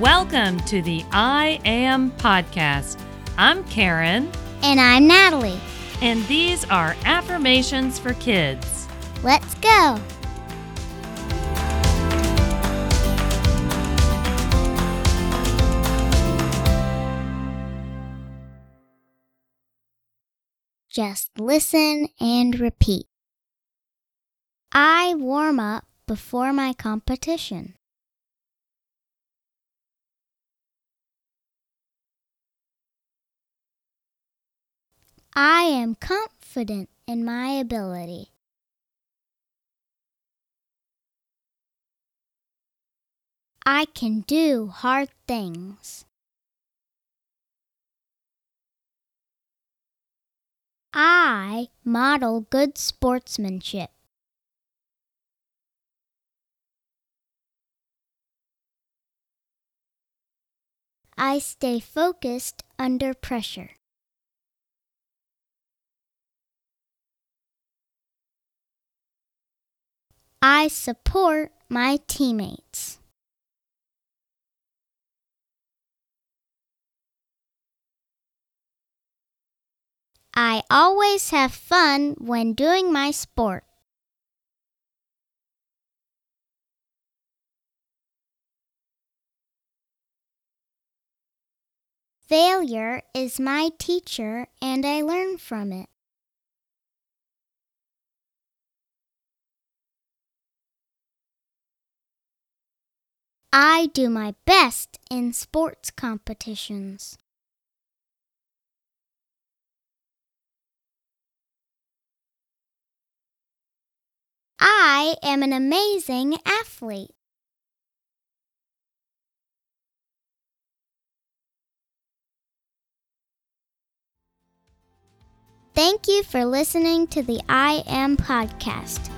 Welcome to the I Am Podcast. I'm Karen, And I'm Natalie. and these are affirmations for kids. Let's go. Just listen and repeat. I warm up before my competition. I am confident in my ability. I can do hard things. I model good sportsmanship. I stay focused under pressure. I support my teammates. I always have fun when doing my sport. Failure is my teacher and I learn from it. I do my best in sports competitions. I am an amazing athlete. Thank you for listening to the I Am podcast.